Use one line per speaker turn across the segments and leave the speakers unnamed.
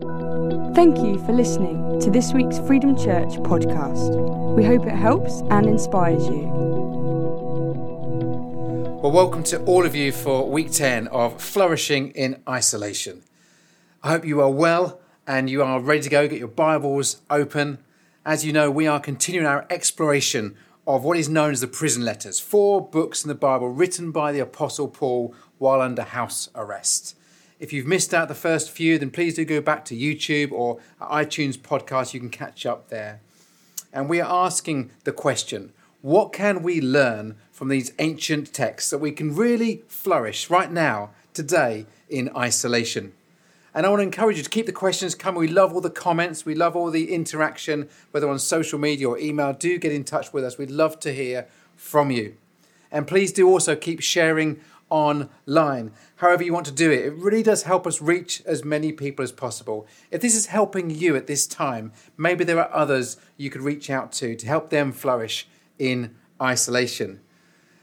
Thank you for listening to this week's Freedom Church podcast. We hope it helps and inspires you.
Well, welcome to all of you for week 10 of Flourishing in Isolation. I hope you are well and you are ready to go. Get your Bibles open. As you know, we are continuing our exploration of what is known as the prison letters, four books in the Bible written by the Apostle Paul while under house arrest. If you've missed out the first few, then please do go back to YouTube or iTunes podcast. You can catch up there. And we are asking the question what can we learn from these ancient texts that we can really flourish right now, today, in isolation? And I want to encourage you to keep the questions coming. We love all the comments, we love all the interaction, whether on social media or email. Do get in touch with us. We'd love to hear from you. And please do also keep sharing online however you want to do it. It really does help us reach as many people as possible. If this is helping you at this time, maybe there are others you could reach out to to help them flourish in isolation.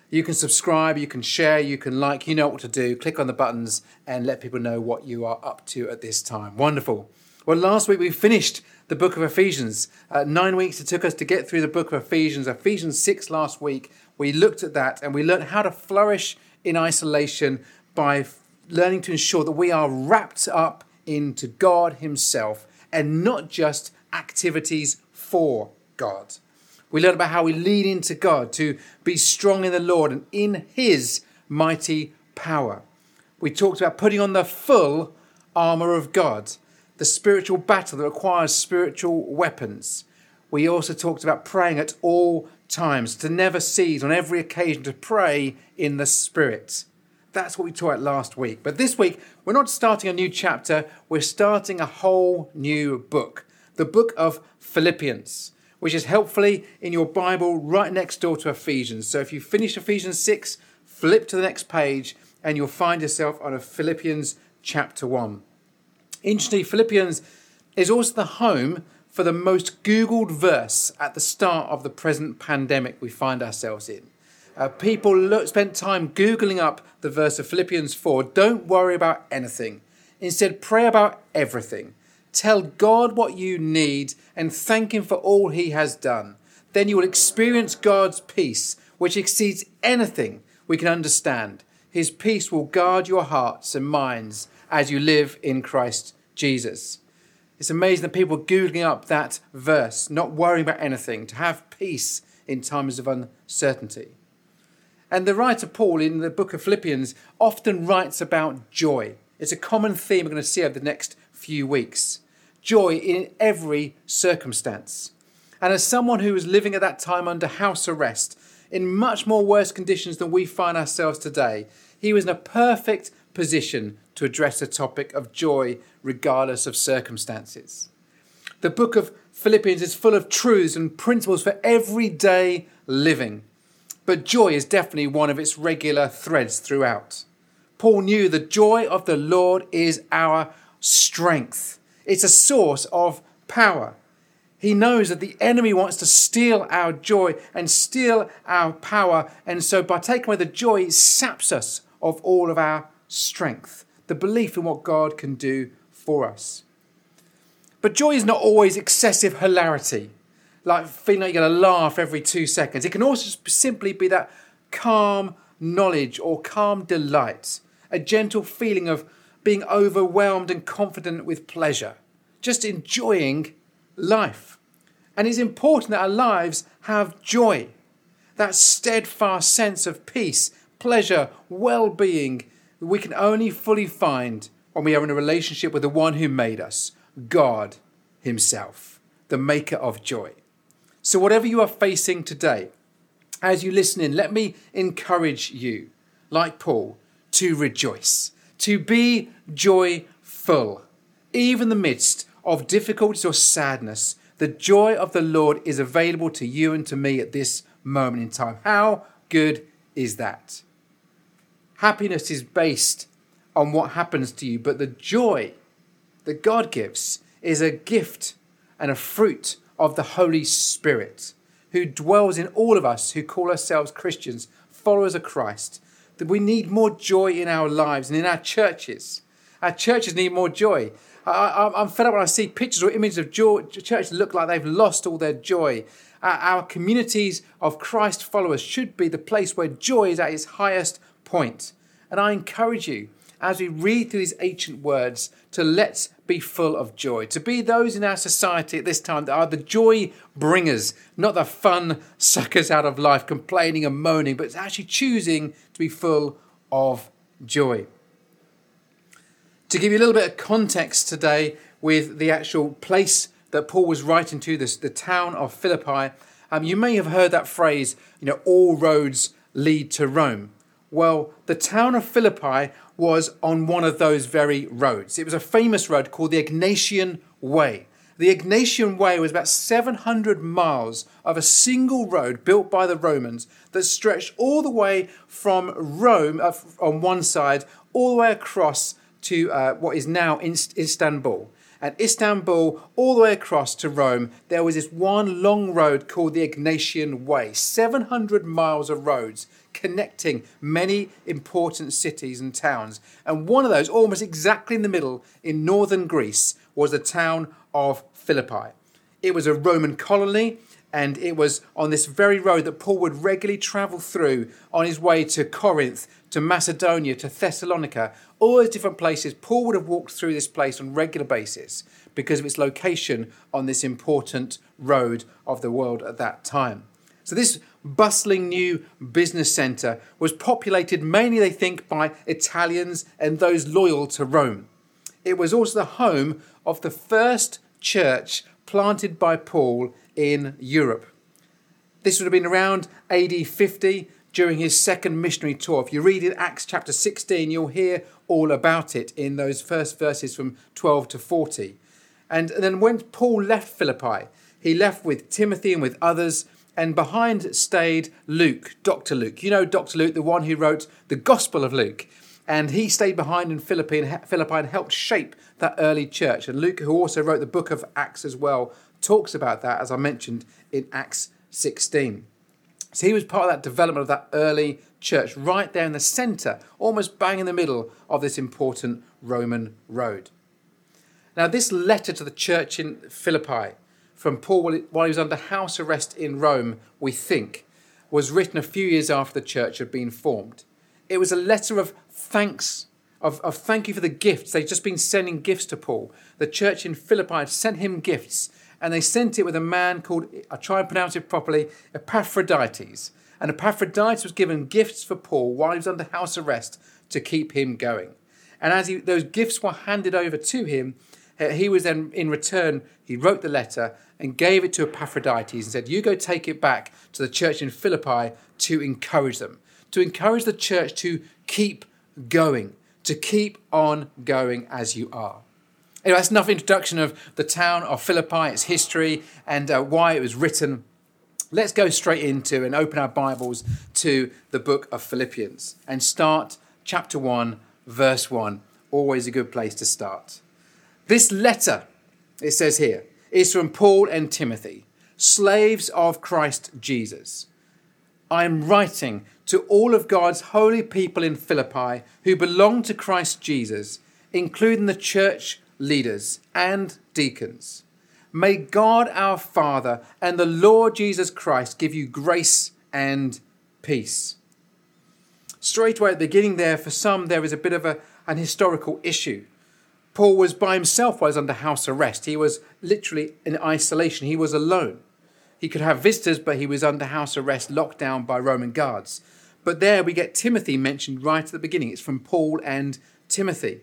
You can subscribe, you can share, you can like, you know what to do. Click on the buttons and let people know what you are up to at this time. Wonderful. Well, last week we finished the book of Ephesians. Uh, nine weeks it took us to get through the book of Ephesians. Ephesians 6 last week, we looked at that and we learned how to flourish in isolation by learning to ensure that we are wrapped up into God Himself and not just activities for God. We learn about how we lean into God to be strong in the Lord and in His mighty power. We talked about putting on the full armour of God, the spiritual battle that requires spiritual weapons. We also talked about praying at all times, to never cease on every occasion to pray in the Spirit. That's what we taught last week. But this week, we're not starting a new chapter, we're starting a whole new book the book of Philippians, which is helpfully in your Bible right next door to Ephesians. So if you finish Ephesians 6, flip to the next page, and you'll find yourself on a Philippians chapter 1. Interestingly, Philippians is also the home for the most Googled verse at the start of the present pandemic we find ourselves in. Uh, people look, spent time Googling up the verse of Philippians 4 Don't worry about anything. Instead, pray about everything. Tell God what you need and thank Him for all He has done. Then you will experience God's peace, which exceeds anything we can understand. His peace will guard your hearts and minds as you live in Christ Jesus. It's amazing that people are Googling up that verse, not worrying about anything, to have peace in times of uncertainty. And the writer Paul in the book of Philippians often writes about joy. It's a common theme we're going to see over the next few weeks joy in every circumstance. And as someone who was living at that time under house arrest, in much more worse conditions than we find ourselves today, he was in a perfect position to address the topic of joy regardless of circumstances. The book of Philippians is full of truths and principles for everyday living but joy is definitely one of its regular threads throughout. Paul knew the joy of the Lord is our strength, it's a source of power. He knows that the enemy wants to steal our joy and steal our power, and so by taking away the joy, it saps us of all of our strength, the belief in what God can do for us. But joy is not always excessive hilarity like feeling like you're going to laugh every two seconds. It can also simply be that calm knowledge or calm delight, a gentle feeling of being overwhelmed and confident with pleasure, just enjoying life. And it's important that our lives have joy, that steadfast sense of peace, pleasure, well being that we can only fully find when we are in a relationship with the one who made us, God Himself, the maker of joy. So, whatever you are facing today, as you listen in, let me encourage you, like Paul, to rejoice, to be joyful. Even in the midst of difficulties or sadness, the joy of the Lord is available to you and to me at this moment in time. How good is that? Happiness is based on what happens to you, but the joy that God gives is a gift and a fruit of the Holy Spirit, who dwells in all of us who call ourselves Christians, followers of Christ. That we need more joy in our lives and in our churches. Our churches need more joy. I, am fed up when I see pictures or images of churches look like they've lost all their joy. our communities of Christ followers should be the place where joy is at its highest point. And I encourage you as we read through these ancient words to let's be full of joy, to be those in our society at this time that are the joy bringers, not the fun suckers out of life, complaining and moaning, but actually choosing to be full of joy. To give you a little bit of context today with the actual place that Paul was writing to, this the town of Philippi, um, you may have heard that phrase, you know, all roads lead to Rome. Well, the town of Philippi was on one of those very roads. It was a famous road called the Egnatian Way. The Egnatian Way was about 700 miles of a single road built by the Romans that stretched all the way from Rome uh, on one side, all the way across to uh, what is now Istanbul. And Istanbul, all the way across to Rome, there was this one long road called the Egnatian Way. 700 miles of roads connecting many important cities and towns. And one of those, almost exactly in the middle in northern Greece, was the town of Philippi. It was a Roman colony, and it was on this very road that Paul would regularly travel through on his way to Corinth, to Macedonia, to Thessalonica, all those different places. Paul would have walked through this place on a regular basis because of its location on this important road of the world at that time. So, this bustling new business centre was populated mainly, they think, by Italians and those loyal to Rome. It was also the home of the first church planted by Paul in Europe. This would have been around AD 50 during his second missionary tour. If you read in Acts chapter 16, you'll hear all about it in those first verses from 12 to 40. And then when Paul left Philippi, he left with Timothy and with others and behind stayed Luke, Dr. Luke. You know Dr. Luke, the one who wrote the Gospel of Luke. And he stayed behind in Philippi and, Philippi and helped shape that early church. And Luke, who also wrote the book of Acts as well, talks about that, as I mentioned, in Acts 16. So he was part of that development of that early church, right there in the center, almost bang in the middle of this important Roman road. Now, this letter to the church in Philippi from Paul while he was under house arrest in Rome, we think, was written a few years after the church had been formed. It was a letter of thanks, of, of thank you for the gifts. They'd just been sending gifts to Paul. The church in Philippi had sent him gifts, and they sent it with a man called, I try and pronounce it properly, Epaphroditus. And Epaphroditus was given gifts for Paul while he was under house arrest to keep him going. And as he, those gifts were handed over to him, he was then, in return, he wrote the letter and gave it to Epaphroditus and said, You go take it back to the church in Philippi to encourage them, to encourage the church to keep going, to keep on going as you are. Anyway, that's enough introduction of the town of Philippi, its history, and uh, why it was written. Let's go straight into and open our Bibles to the book of Philippians and start chapter 1, verse 1. Always a good place to start. This letter, it says here, is from Paul and Timothy, slaves of Christ Jesus. I am writing to all of God's holy people in Philippi who belong to Christ Jesus, including the church leaders and deacons. May God our Father and the Lord Jesus Christ give you grace and peace. Straight away at the beginning, there, for some, there is a bit of a, an historical issue. Paul was by himself while he was under house arrest. He was literally in isolation, he was alone. He could have visitors, but he was under house arrest, locked down by Roman guards. But there we get Timothy mentioned right at the beginning. It's from Paul and Timothy.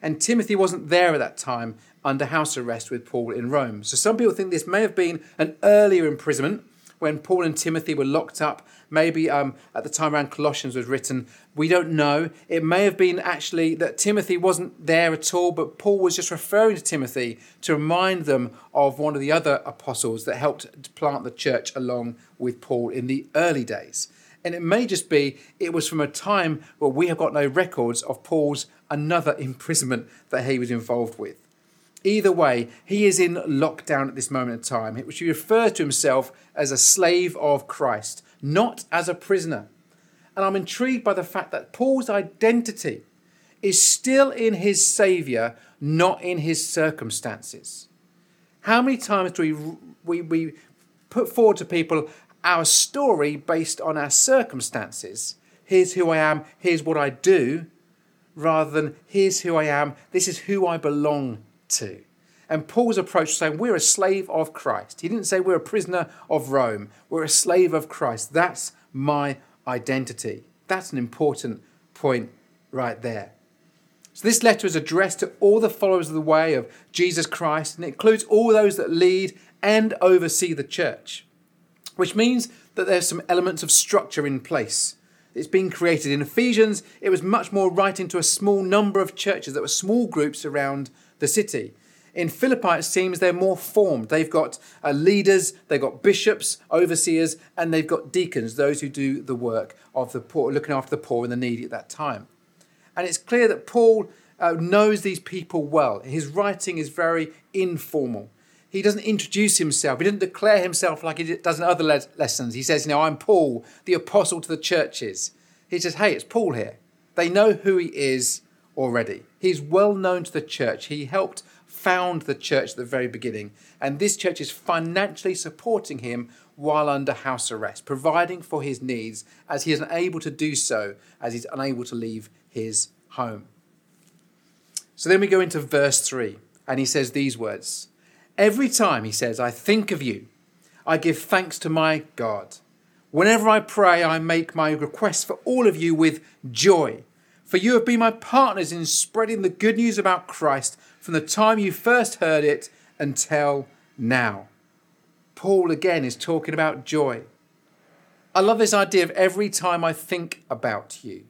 And Timothy wasn't there at that time under house arrest with Paul in Rome. So some people think this may have been an earlier imprisonment when Paul and Timothy were locked up. Maybe um, at the time around Colossians was written, we don't know. It may have been actually that Timothy wasn't there at all, but Paul was just referring to Timothy to remind them of one of the other apostles that helped to plant the church along with Paul in the early days. And it may just be it was from a time where we have got no records of Paul's another imprisonment that he was involved with. Either way, he is in lockdown at this moment in time, which he refers to himself as a slave of Christ, not as a prisoner. And I'm intrigued by the fact that Paul's identity is still in his Savior, not in his circumstances. How many times do we, we, we put forward to people our story based on our circumstances? Here's who I am, here's what I do, rather than here's who I am, this is who I belong to. And Paul's approach was saying we're a slave of Christ. He didn't say we're a prisoner of Rome, we're a slave of Christ. That's my identity. That's an important point right there. So, this letter is addressed to all the followers of the way of Jesus Christ and it includes all those that lead and oversee the church, which means that there's some elements of structure in place. It's been created. In Ephesians, it was much more writing to a small number of churches that were small groups around the city. In Philippi, it seems they're more formed. They've got uh, leaders, they've got bishops, overseers, and they've got deacons, those who do the work of the poor, looking after the poor and the needy at that time. And it's clear that Paul uh, knows these people well. His writing is very informal. He doesn't introduce himself. He doesn't declare himself like he does in other le- lessons. He says, you know, I'm Paul, the apostle to the churches. He says, hey, it's Paul here. They know who he is already. He's well known to the church. He helped found the church at the very beginning. And this church is financially supporting him while under house arrest, providing for his needs as he is unable to do so, as he's unable to leave his home. So then we go into verse 3, and he says these words Every time, he says, I think of you, I give thanks to my God. Whenever I pray, I make my request for all of you with joy for you have been my partners in spreading the good news about Christ from the time you first heard it until now. Paul again is talking about joy. I love this idea of every time I think about you.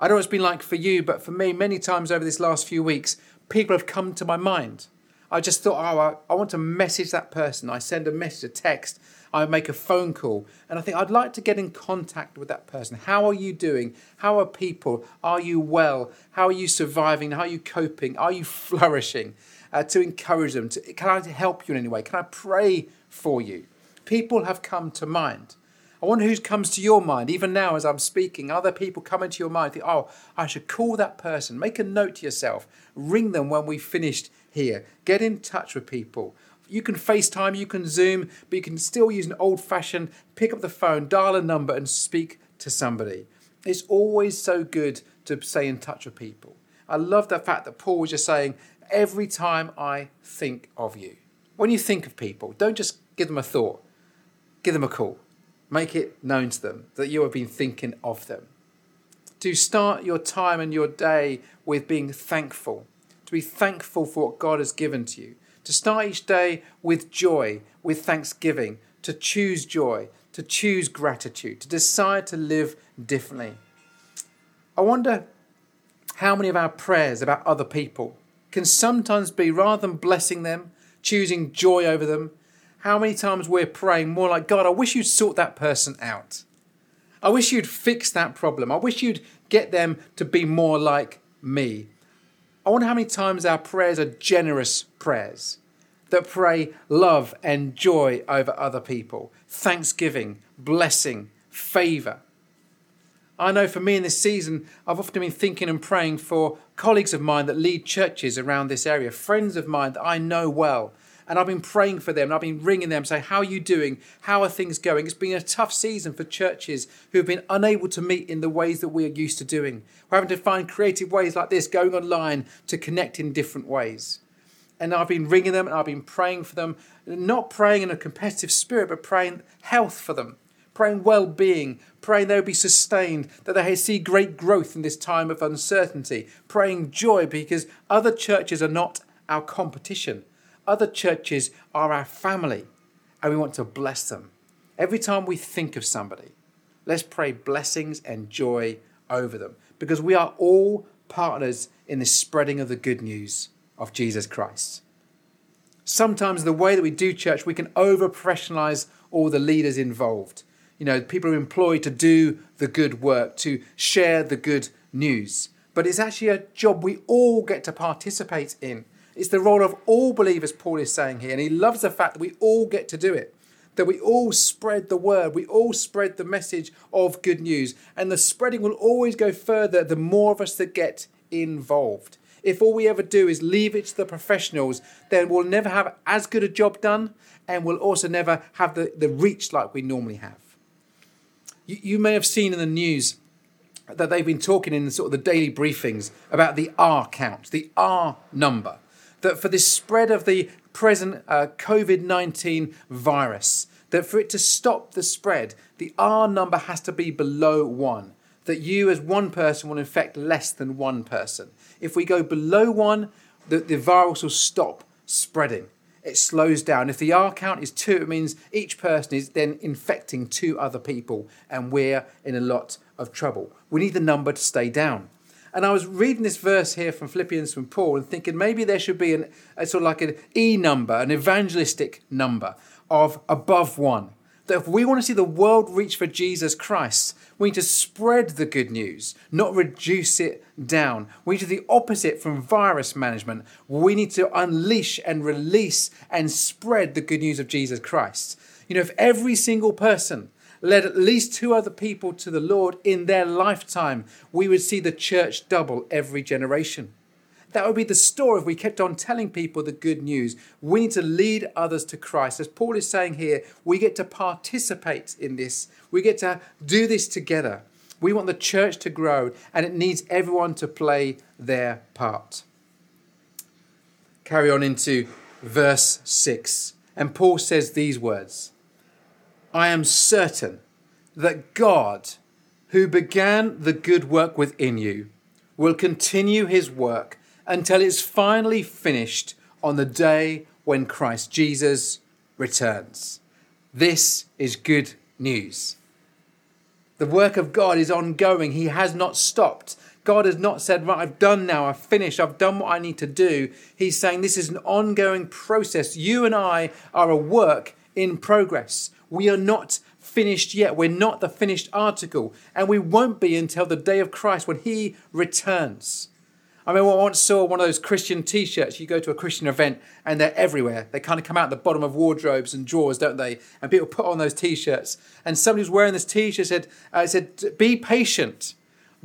I don't know what it's been like for you, but for me, many times over this last few weeks, people have come to my mind. I just thought, oh, I, I want to message that person. I send a message, a text, I make a phone call and I think I'd like to get in contact with that person. How are you doing? How are people? Are you well? How are you surviving? How are you coping? Are you flourishing? Uh, to encourage them. To, can I help you in any way? Can I pray for you? People have come to mind. I wonder who comes to your mind, even now as I'm speaking. Other people come into your mind, think, oh, I should call that person. Make a note to yourself. Ring them when we've finished here. Get in touch with people you can FaceTime, you can Zoom, but you can still use an old fashioned pick up the phone, dial a number, and speak to somebody. It's always so good to stay in touch with people. I love the fact that Paul was just saying, every time I think of you. When you think of people, don't just give them a thought, give them a call. Make it known to them that you have been thinking of them. To start your time and your day with being thankful, to be thankful for what God has given to you, to start each day with joy, with thanksgiving, to choose joy, to choose gratitude, to decide to live differently. I wonder how many of our prayers about other people can sometimes be rather than blessing them, choosing joy over them, how many times we're praying more like, God, I wish you'd sort that person out. I wish you'd fix that problem. I wish you'd get them to be more like me. I wonder how many times our prayers are generous prayers that pray love and joy over other people, thanksgiving, blessing, favour. I know for me in this season, I've often been thinking and praying for colleagues of mine that lead churches around this area, friends of mine that I know well, and I've been praying for them. and I've been ringing them, saying, How are you doing? How are things going? It's been a tough season for churches who have been unable to meet in the ways that we are used to doing. We're having to find creative ways like this, going online to connect in different ways. And I've been ringing them and I've been praying for them, not praying in a competitive spirit, but praying health for them praying well being, praying they'll be sustained, that they see great growth in this time of uncertainty, praying joy because other churches are not our competition. Other churches are our family, and we want to bless them. Every time we think of somebody, let's pray blessings and joy over them because we are all partners in the spreading of the good news of Jesus Christ. Sometimes the way that we do church, we can over professionalize all the leaders involved. You know, people are employed to do the good work, to share the good news. But it's actually a job we all get to participate in. It's the role of all believers, Paul is saying here, and he loves the fact that we all get to do it, that we all spread the word, we all spread the message of good news, and the spreading will always go further the more of us that get involved. If all we ever do is leave it to the professionals, then we'll never have as good a job done, and we'll also never have the, the reach like we normally have. You, you may have seen in the news that they've been talking in sort of the daily briefings about the R count, the R number that for this spread of the present uh, COVID 19 virus, that for it to stop the spread, the R number has to be below one. That you, as one person, will infect less than one person. If we go below one, the, the virus will stop spreading. It slows down. If the R count is two, it means each person is then infecting two other people, and we're in a lot of trouble. We need the number to stay down. And I was reading this verse here from Philippians from Paul and thinking maybe there should be an, a sort of like an E number, an evangelistic number of above one. That if we want to see the world reach for Jesus Christ, we need to spread the good news, not reduce it down. We need to do the opposite from virus management. We need to unleash and release and spread the good news of Jesus Christ. You know, if every single person led at least two other people to the Lord in their lifetime, we would see the church double every generation. That would be the story if we kept on telling people the good news. We need to lead others to Christ. As Paul is saying here, we get to participate in this, we get to do this together. We want the church to grow, and it needs everyone to play their part. Carry on into verse 6. And Paul says these words I am certain that God, who began the good work within you, will continue his work until it's finally finished on the day when Christ Jesus returns. This is good news. The work of God is ongoing. He has not stopped. God has not said, Right, I've done now, I've finished, I've done what I need to do. He's saying this is an ongoing process. You and I are a work in progress. We are not finished yet. We're not the finished article, and we won't be until the day of Christ when He returns. I mean, I once saw one of those Christian t shirts. You go to a Christian event and they're everywhere. They kind of come out the bottom of wardrobes and drawers, don't they? And people put on those t shirts. And somebody was wearing this t shirt said, uh, said, Be patient.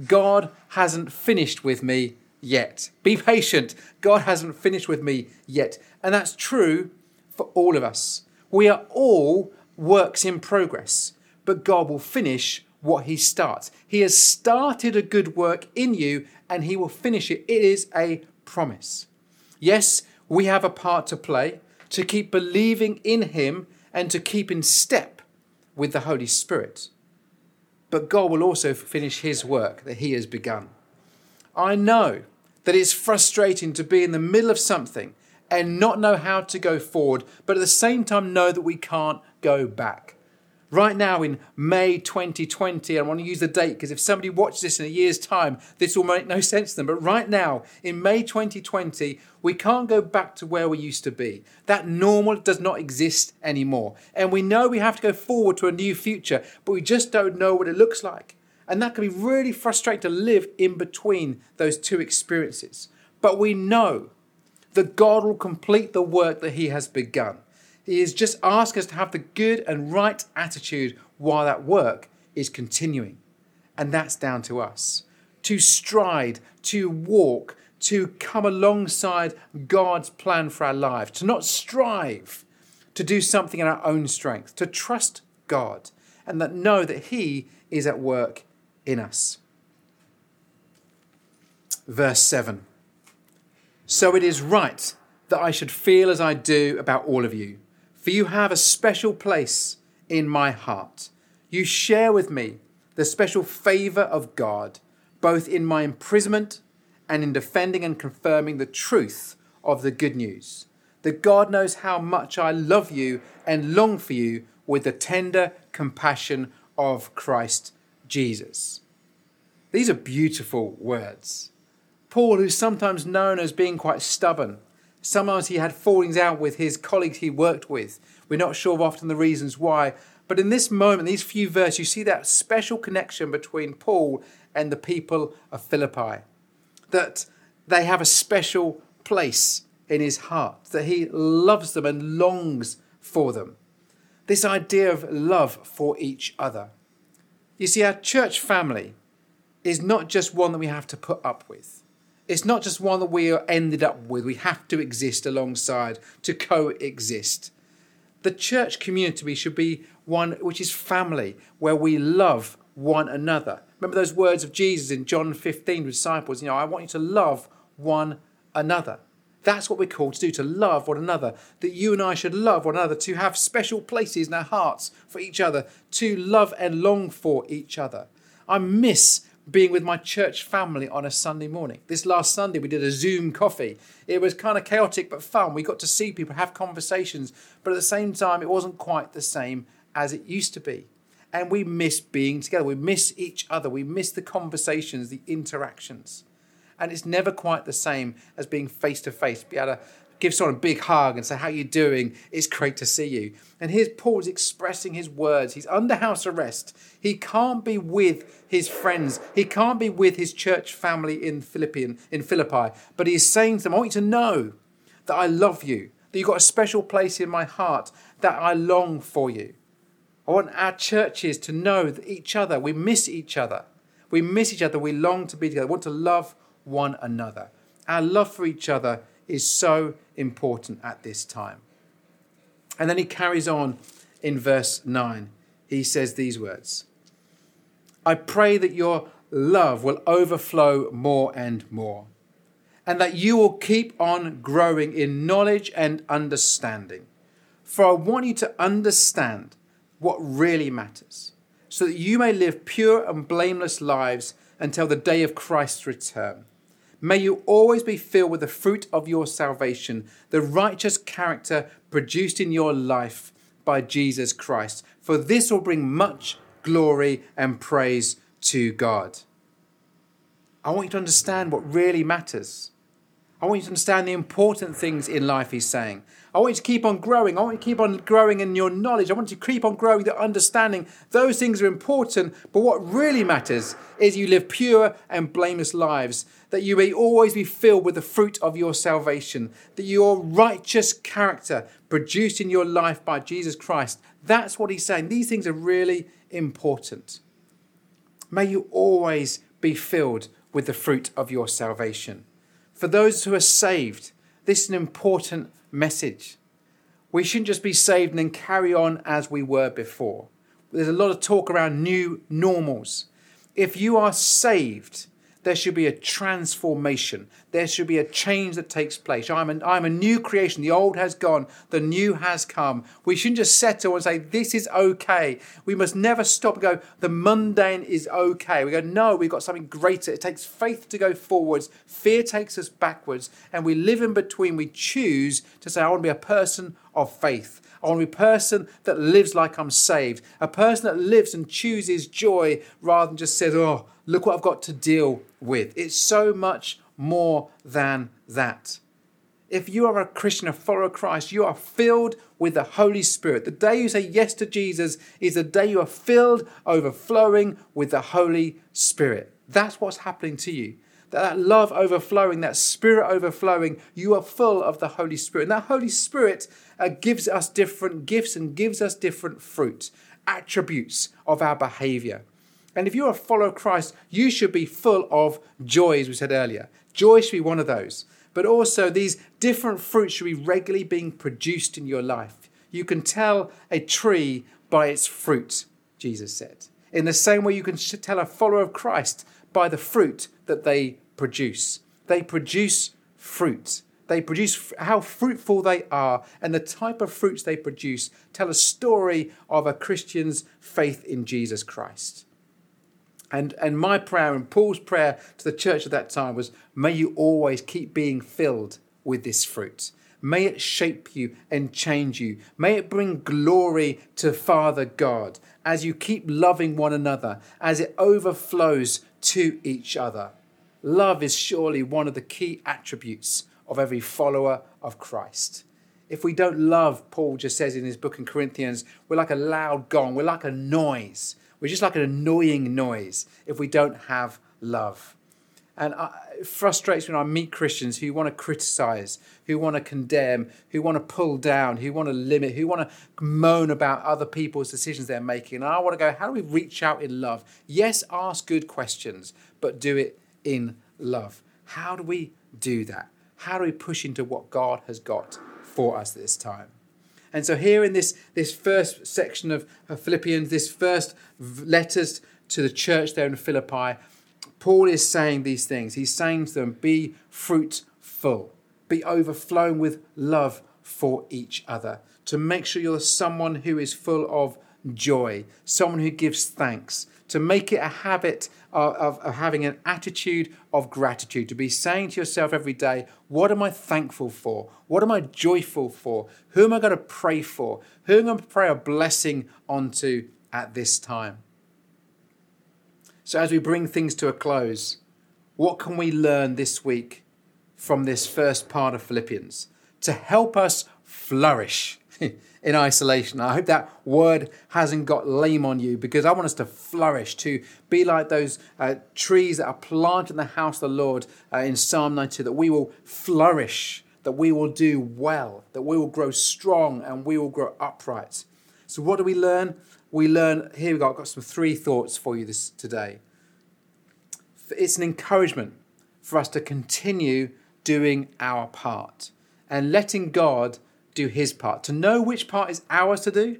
God hasn't finished with me yet. Be patient. God hasn't finished with me yet. And that's true for all of us. We are all works in progress, but God will finish what he starts. He has started a good work in you and he will finish it. It is a promise. Yes, we have a part to play to keep believing in him and to keep in step with the Holy Spirit. But God will also finish his work that he has begun. I know that it's frustrating to be in the middle of something and not know how to go forward, but at the same time know that we can't go back. Right now in May 2020, I want to use the date because if somebody watches this in a year's time, this will make no sense to them. But right now in May 2020, we can't go back to where we used to be. That normal does not exist anymore. And we know we have to go forward to a new future, but we just don't know what it looks like. And that can be really frustrating to live in between those two experiences. But we know that God will complete the work that He has begun is just ask us to have the good and right attitude while that work is continuing. And that's down to us to stride, to walk, to come alongside God's plan for our life, to not strive to do something in our own strength, to trust God and that know that He is at work in us. Verse 7 So it is right that I should feel as I do about all of you for you have a special place in my heart. You share with me the special favor of God, both in my imprisonment and in defending and confirming the truth of the good news. That God knows how much I love you and long for you with the tender compassion of Christ Jesus. These are beautiful words. Paul, who's sometimes known as being quite stubborn, Sometimes he had fallings out with his colleagues he worked with. We're not sure often the reasons why. But in this moment, these few verses, you see that special connection between Paul and the people of Philippi. That they have a special place in his heart, that he loves them and longs for them. This idea of love for each other. You see, our church family is not just one that we have to put up with it's not just one that we ended up with. We have to exist alongside to coexist. The church community should be one which is family, where we love one another. Remember those words of Jesus in John 15, disciples, you know, I want you to love one another. That's what we're called to do, to love one another. That you and I should love one another, to have special places in our hearts for each other, to love and long for each other. I miss being with my church family on a Sunday morning. This last Sunday, we did a Zoom coffee. It was kind of chaotic but fun. We got to see people, have conversations, but at the same time, it wasn't quite the same as it used to be. And we miss being together. We miss each other. We miss the conversations, the interactions. And it's never quite the same as being face to face, be able to give someone a big hug and say, How you doing? It's great to see you. And here's Paul's expressing his words. He's under house arrest. He can't be with his friends. He can't be with his church family in Philippian, in Philippi. But he's saying to them, I want you to know that I love you, that you've got a special place in my heart, that I long for you. I want our churches to know that each other, we miss each other. We miss each other. We long to be together. We want to love one another. Our love for each other is so important at this time. And then he carries on in verse 9. He says these words I pray that your love will overflow more and more, and that you will keep on growing in knowledge and understanding. For I want you to understand what really matters, so that you may live pure and blameless lives until the day of Christ's return May you always be filled with the fruit of your salvation, the righteous character produced in your life by Jesus Christ, for this will bring much glory and praise to God. I want you to understand what really matters. I want you to understand the important things in life, he's saying. I want you to keep on growing. I want you to keep on growing in your knowledge. I want you to keep on growing the understanding. Those things are important, but what really matters is you live pure and blameless lives, that you may always be filled with the fruit of your salvation, that your righteous character produced in your life by Jesus Christ. That's what he's saying. These things are really important. May you always be filled with the fruit of your salvation. For those who are saved, this is an important message. We shouldn't just be saved and then carry on as we were before. There's a lot of talk around new normals. If you are saved, there should be a transformation. There should be a change that takes place. I'm, an, I'm a new creation. The old has gone, the new has come. We shouldn't just settle and say, this is okay. We must never stop and go, the mundane is okay. We go, no, we've got something greater. It takes faith to go forwards, fear takes us backwards, and we live in between. We choose to say, I want to be a person of faith. I want to be a person that lives like I'm saved, a person that lives and chooses joy rather than just says, oh, look what I've got to deal with. It's so much more than that. If you are a Christian, a follower of Christ, you are filled with the Holy Spirit. The day you say yes to Jesus is the day you are filled, overflowing with the Holy Spirit. That's what's happening to you that love overflowing, that spirit overflowing. You are full of the Holy Spirit. And that Holy Spirit uh, gives us different gifts and gives us different fruit, attributes of our behavior. And if you're a follower of Christ, you should be full of joy, as we said earlier. Joy should be one of those. But also, these different fruits should be regularly being produced in your life. You can tell a tree by its fruit, Jesus said. In the same way, you can tell a follower of Christ by the fruit that they produce. They produce fruit. They produce how fruitful they are, and the type of fruits they produce tell a story of a Christian's faith in Jesus Christ. And, and my prayer and Paul's prayer to the church at that time was, may you always keep being filled with this fruit. May it shape you and change you. May it bring glory to Father God as you keep loving one another, as it overflows to each other. Love is surely one of the key attributes of every follower of Christ. If we don't love, Paul just says in his book in Corinthians, we're like a loud gong, we're like a noise. We're just like an annoying noise if we don't have love. And uh, it frustrates me when I meet Christians who want to criticize, who want to condemn, who want to pull down, who want to limit, who want to moan about other people's decisions they're making. And I want to go, how do we reach out in love? Yes, ask good questions, but do it in love. How do we do that? How do we push into what God has got for us this time? And so, here in this, this first section of, of Philippians, this first letters to the church there in Philippi, Paul is saying these things. He's saying to them, be fruitful, be overflowing with love for each other, to make sure you're someone who is full of joy, someone who gives thanks, to make it a habit of, of, of, having an attitude of gratitude, to be saying to yourself every day, What am I thankful for? What am I joyful for? Who am I going to pray for? Who am I going to pray a blessing onto at this time? So, as we bring things to a close, what can we learn this week from this first part of Philippians to help us flourish? in isolation. I hope that word hasn't got lame on you because I want us to flourish, to be like those uh, trees that are planted in the house of the Lord uh, in Psalm 92, that we will flourish, that we will do well, that we will grow strong and we will grow upright. So, what do we learn? We learn here we go. I've got some three thoughts for you this today. It's an encouragement for us to continue doing our part and letting God do his part, to know which part is ours to do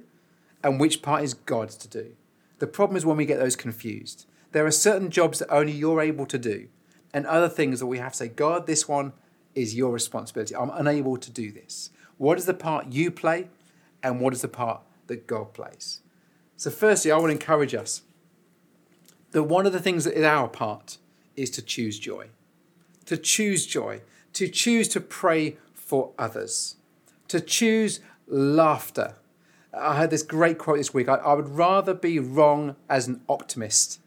and which part is God's to do. The problem is when we get those confused. There are certain jobs that only you're able to do, and other things that we have to say, God, this one is your responsibility. I'm unable to do this. What is the part you play, and what is the part that God plays? So, firstly, I want to encourage us that one of the things that is our part is to choose joy. To choose joy, to choose to pray for others to choose laughter. I had this great quote this week I, I would rather be wrong as an optimist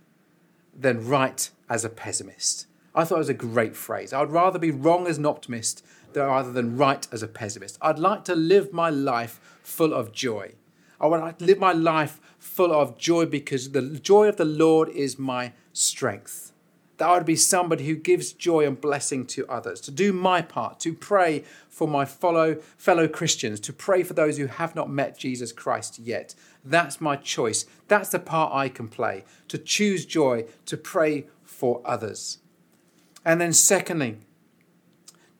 than right as a pessimist. I thought it was a great phrase. I'd rather be wrong as an optimist rather than right as a pessimist. I'd like to live my life full of joy. I would like to live my life full of joy because the joy of the Lord is my strength that I would be somebody who gives joy and blessing to others, to do my part, to pray for my follow, fellow Christians, to pray for those who have not met Jesus Christ yet. That's my choice. That's the part I can play, to choose joy, to pray for others. And then, secondly,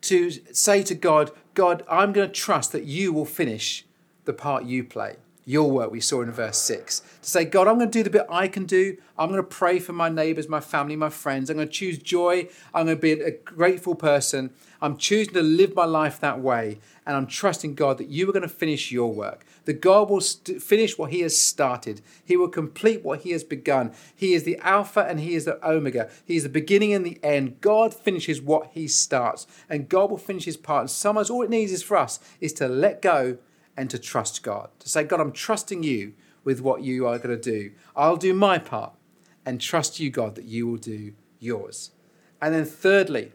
to say to God, God, I'm going to trust that you will finish the part you play your work we saw in verse 6. To say, God, I'm going to do the bit I can do. I'm going to pray for my neighbors, my family, my friends. I'm going to choose joy. I'm going to be a grateful person. I'm choosing to live my life that way. And I'm trusting God that you are going to finish your work. That God will st- finish what He has started. He will complete what He has begun. He is the Alpha and He is the Omega. He is the beginning and the end. God finishes what He starts. And God will finish His part. And sometimes all it needs is for us is to let go and to trust God. To say, God, I'm trusting you with what you are going to do. I'll do my part and trust you, God, that you will do yours. And then, thirdly,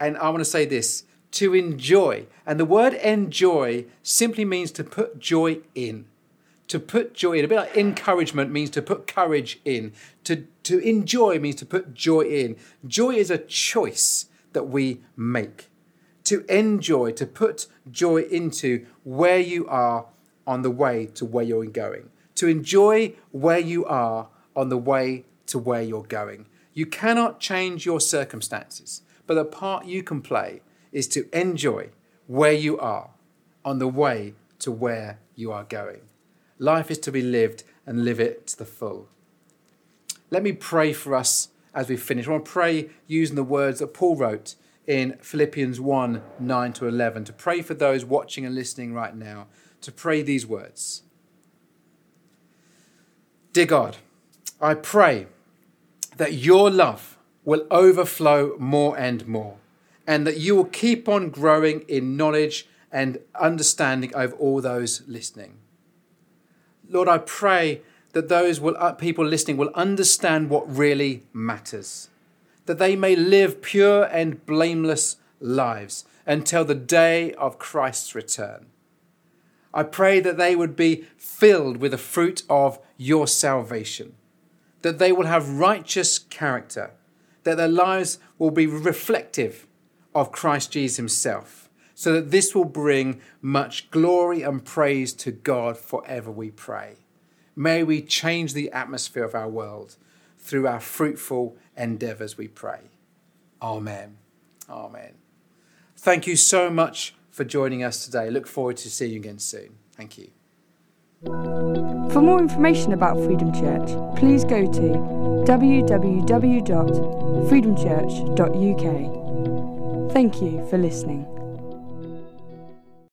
and I want to say this to enjoy. And the word enjoy simply means to put joy in. To put joy in. A bit like encouragement means to put courage in. To, to enjoy means to put joy in. Joy is a choice that we make to enjoy, to put joy into where you are on the way to where you're going, to enjoy where you are on the way to where you're going. You cannot change your circumstances, but the part you can play is to enjoy where you are on the way to where you are going. Life is to be lived and live it to the full. Let me pray for us as we finish. I want to pray using the words that Paul wrote in Philippians 1 9 to 11, to pray for those watching and listening right now, to pray these words Dear God, I pray that your love will overflow more and more, and that you will keep on growing in knowledge and understanding over all those listening. Lord, I pray that those will, uh, people listening will understand what really matters that they may live pure and blameless lives until the day of Christ's return. I pray that they would be filled with the fruit of your salvation, that they will have righteous character, that their lives will be reflective of Christ Jesus himself, so that this will bring much glory and praise to God forever, we pray. May we change the atmosphere of our world through our fruitful endeavors, we pray. Amen. Amen. Thank you so much for joining us today. Look forward to seeing you again soon. Thank you.
For more information about Freedom Church, please go to www.freedomchurch.uk. Thank you for listening.